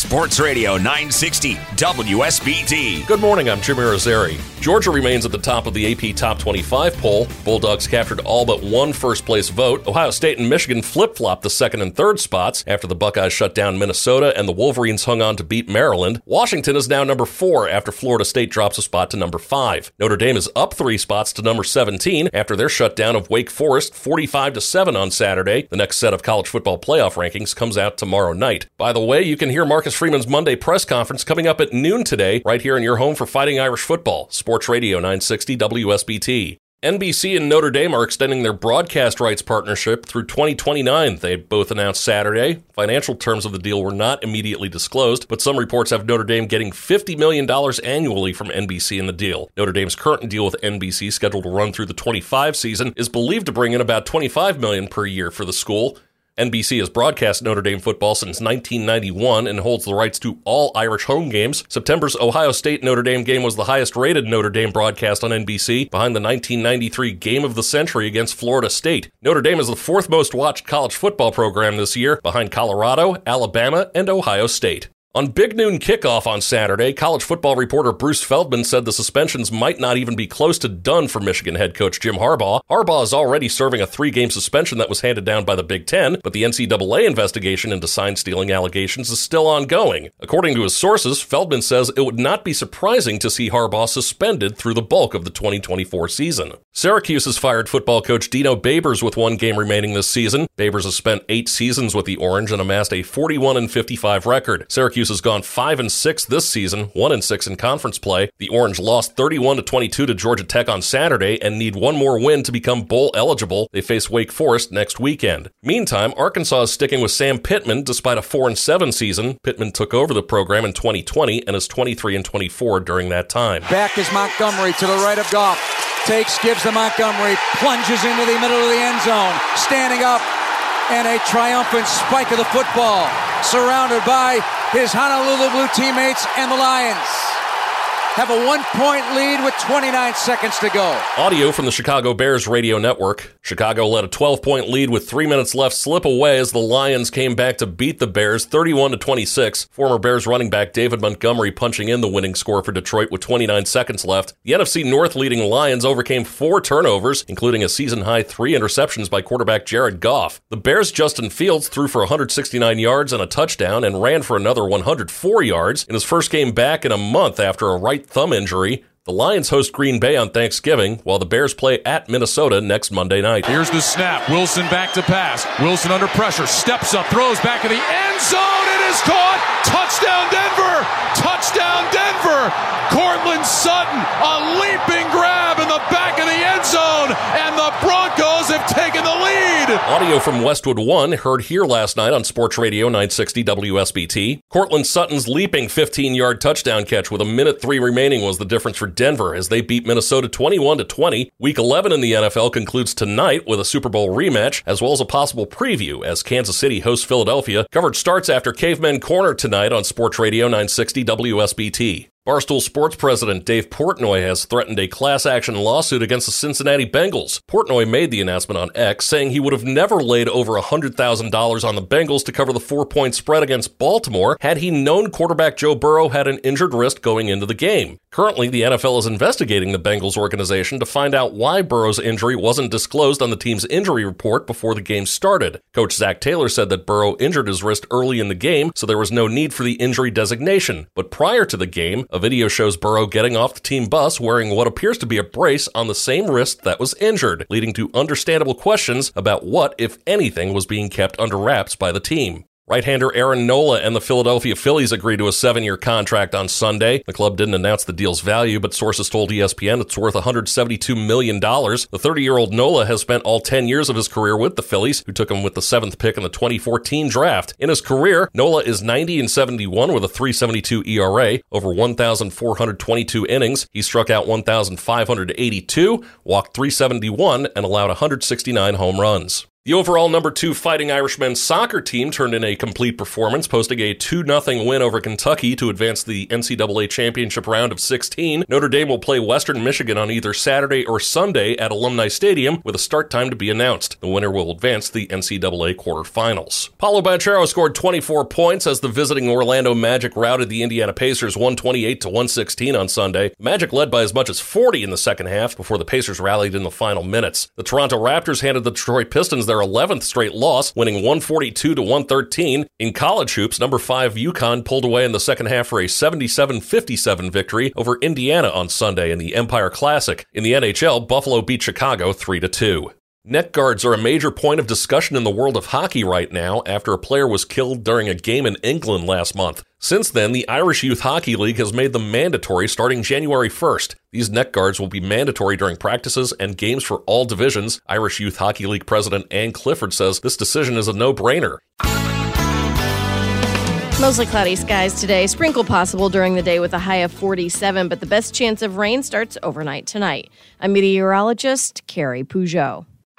Sports Radio 960 WSBT. Good morning, I'm Jimmy Rosari. Georgia remains at the top of the AP Top 25 poll. Bulldogs captured all but one first place vote. Ohio State and Michigan flip flopped the second and third spots after the Buckeyes shut down Minnesota and the Wolverines hung on to beat Maryland. Washington is now number four after Florida State drops a spot to number five. Notre Dame is up three spots to number 17 after their shutdown of Wake Forest 45 to 7 on Saturday. The next set of college football playoff rankings comes out tomorrow night. By the way, you can hear Marcus Freeman's Monday press conference coming up at noon today, right here in your home for Fighting Irish Football, Sports Radio 960 WSBT. NBC and Notre Dame are extending their broadcast rights partnership through 2029, they both announced Saturday. Financial terms of the deal were not immediately disclosed, but some reports have Notre Dame getting $50 million annually from NBC in the deal. Notre Dame's current deal with NBC, scheduled to run through the 25 season, is believed to bring in about 25 million per year for the school. NBC has broadcast Notre Dame football since 1991 and holds the rights to all Irish home games. September's Ohio State Notre Dame game was the highest rated Notre Dame broadcast on NBC, behind the 1993 Game of the Century against Florida State. Notre Dame is the fourth most watched college football program this year, behind Colorado, Alabama, and Ohio State. On Big Noon kickoff on Saturday, college football reporter Bruce Feldman said the suspensions might not even be close to done for Michigan head coach Jim Harbaugh. Harbaugh is already serving a three game suspension that was handed down by the Big Ten, but the NCAA investigation into sign stealing allegations is still ongoing. According to his sources, Feldman says it would not be surprising to see Harbaugh suspended through the bulk of the 2024 season. Syracuse has fired football coach Dino Babers with one game remaining this season. Babers has spent eight seasons with the Orange and amassed a 41 and 55 record. Syracuse has gone 5 and 6 this season, 1 and 6 in conference play. The Orange lost 31 to 22 to Georgia Tech on Saturday and need one more win to become bowl eligible. They face Wake Forest next weekend. Meantime, Arkansas is sticking with Sam Pittman despite a 4 and 7 season. Pittman took over the program in 2020 and is 23 and 24 during that time. Back is Montgomery to the right of Goff. Takes, gives to Montgomery, plunges into the middle of the end zone, standing up, and a triumphant spike of the football, surrounded by his Honolulu Blue teammates and the Lions have a one point lead with 29 seconds to go. Audio from the Chicago Bears radio network. Chicago let a 12 point lead with three minutes left slip away as the Lions came back to beat the Bears 31 to 26. Former Bears running back David Montgomery punching in the winning score for Detroit with 29 seconds left. The NFC North leading Lions overcame four turnovers, including a season high three interceptions by quarterback Jared Goff. The Bears' Justin Fields threw for 169 yards and a touchdown and ran for another 104 yards in his first game back in a month after a right thumb injury. The Lions host Green Bay on Thanksgiving, while the Bears play at Minnesota next Monday night. Here's the snap. Wilson back to pass. Wilson under pressure. Steps up, throws back in the end zone. It is caught. Touchdown Denver. Touchdown Denver. Courtland Sutton, a leaping grab in the back of the end zone, and the Broncos have taken the lead. Audio from Westwood One heard here last night on Sports Radio 960 WSBT. Courtland Sutton's leaping 15 yard touchdown catch with a minute three remaining was the difference for Denver as they beat Minnesota 21 to 20. Week 11 in the NFL concludes tonight with a Super Bowl rematch as well as a possible preview as Kansas City hosts Philadelphia. Coverage starts after Cavemen Corner tonight on Sports Radio 960 WSBT. Barstool Sports president Dave Portnoy has threatened a class action lawsuit against the Cincinnati Bengals. Portnoy made the announcement on X, saying he would have never laid over $100,000 on the Bengals to cover the four point spread against Baltimore had he known quarterback Joe Burrow had an injured wrist going into the game. Currently, the NFL is investigating the Bengals organization to find out why Burrow's injury wasn't disclosed on the team's injury report before the game started. Coach Zac Taylor said that Burrow injured his wrist early in the game, so there was no need for the injury designation. But prior to the game, a video shows Burrow getting off the team bus wearing what appears to be a brace on the same wrist that was injured, leading to understandable questions about what, if anything, was being kept under wraps by the team. Right-hander Aaron Nola and the Philadelphia Phillies agreed to a seven-year contract on Sunday. The club didn't announce the deal's value, but sources told ESPN it's worth $172 million. The 30-year-old Nola has spent all 10 years of his career with the Phillies, who took him with the seventh pick in the 2014 draft. In his career, Nola is 90 and 71 with a 372 ERA, over 1,422 innings. He struck out 1,582, walked 371, and allowed 169 home runs. The overall number two Fighting Irishmen soccer team turned in a complete performance, posting a 2 0 win over Kentucky to advance the NCAA championship round of 16. Notre Dame will play Western Michigan on either Saturday or Sunday at Alumni Stadium with a start time to be announced. The winner will advance the NCAA quarterfinals. Paolo Banchero scored 24 points as the visiting Orlando Magic routed the Indiana Pacers 128 to 116 on Sunday. Magic led by as much as 40 in the second half before the Pacers rallied in the final minutes. The Toronto Raptors handed the Detroit Pistons their 11th straight loss, winning 142 to 113. In college hoops, number 5 UConn pulled away in the second half for a 77-57 victory over Indiana on Sunday in the Empire Classic. In the NHL, Buffalo beat Chicago 3 to 2. Neck guards are a major point of discussion in the world of hockey right now after a player was killed during a game in England last month. Since then, the Irish Youth Hockey League has made them mandatory starting January 1st. These neck guards will be mandatory during practices and games for all divisions. Irish Youth Hockey League president Ann Clifford says this decision is a no brainer. Mostly cloudy skies today. Sprinkle possible during the day with a high of 47, but the best chance of rain starts overnight tonight. I'm meteorologist Carrie Peugeot.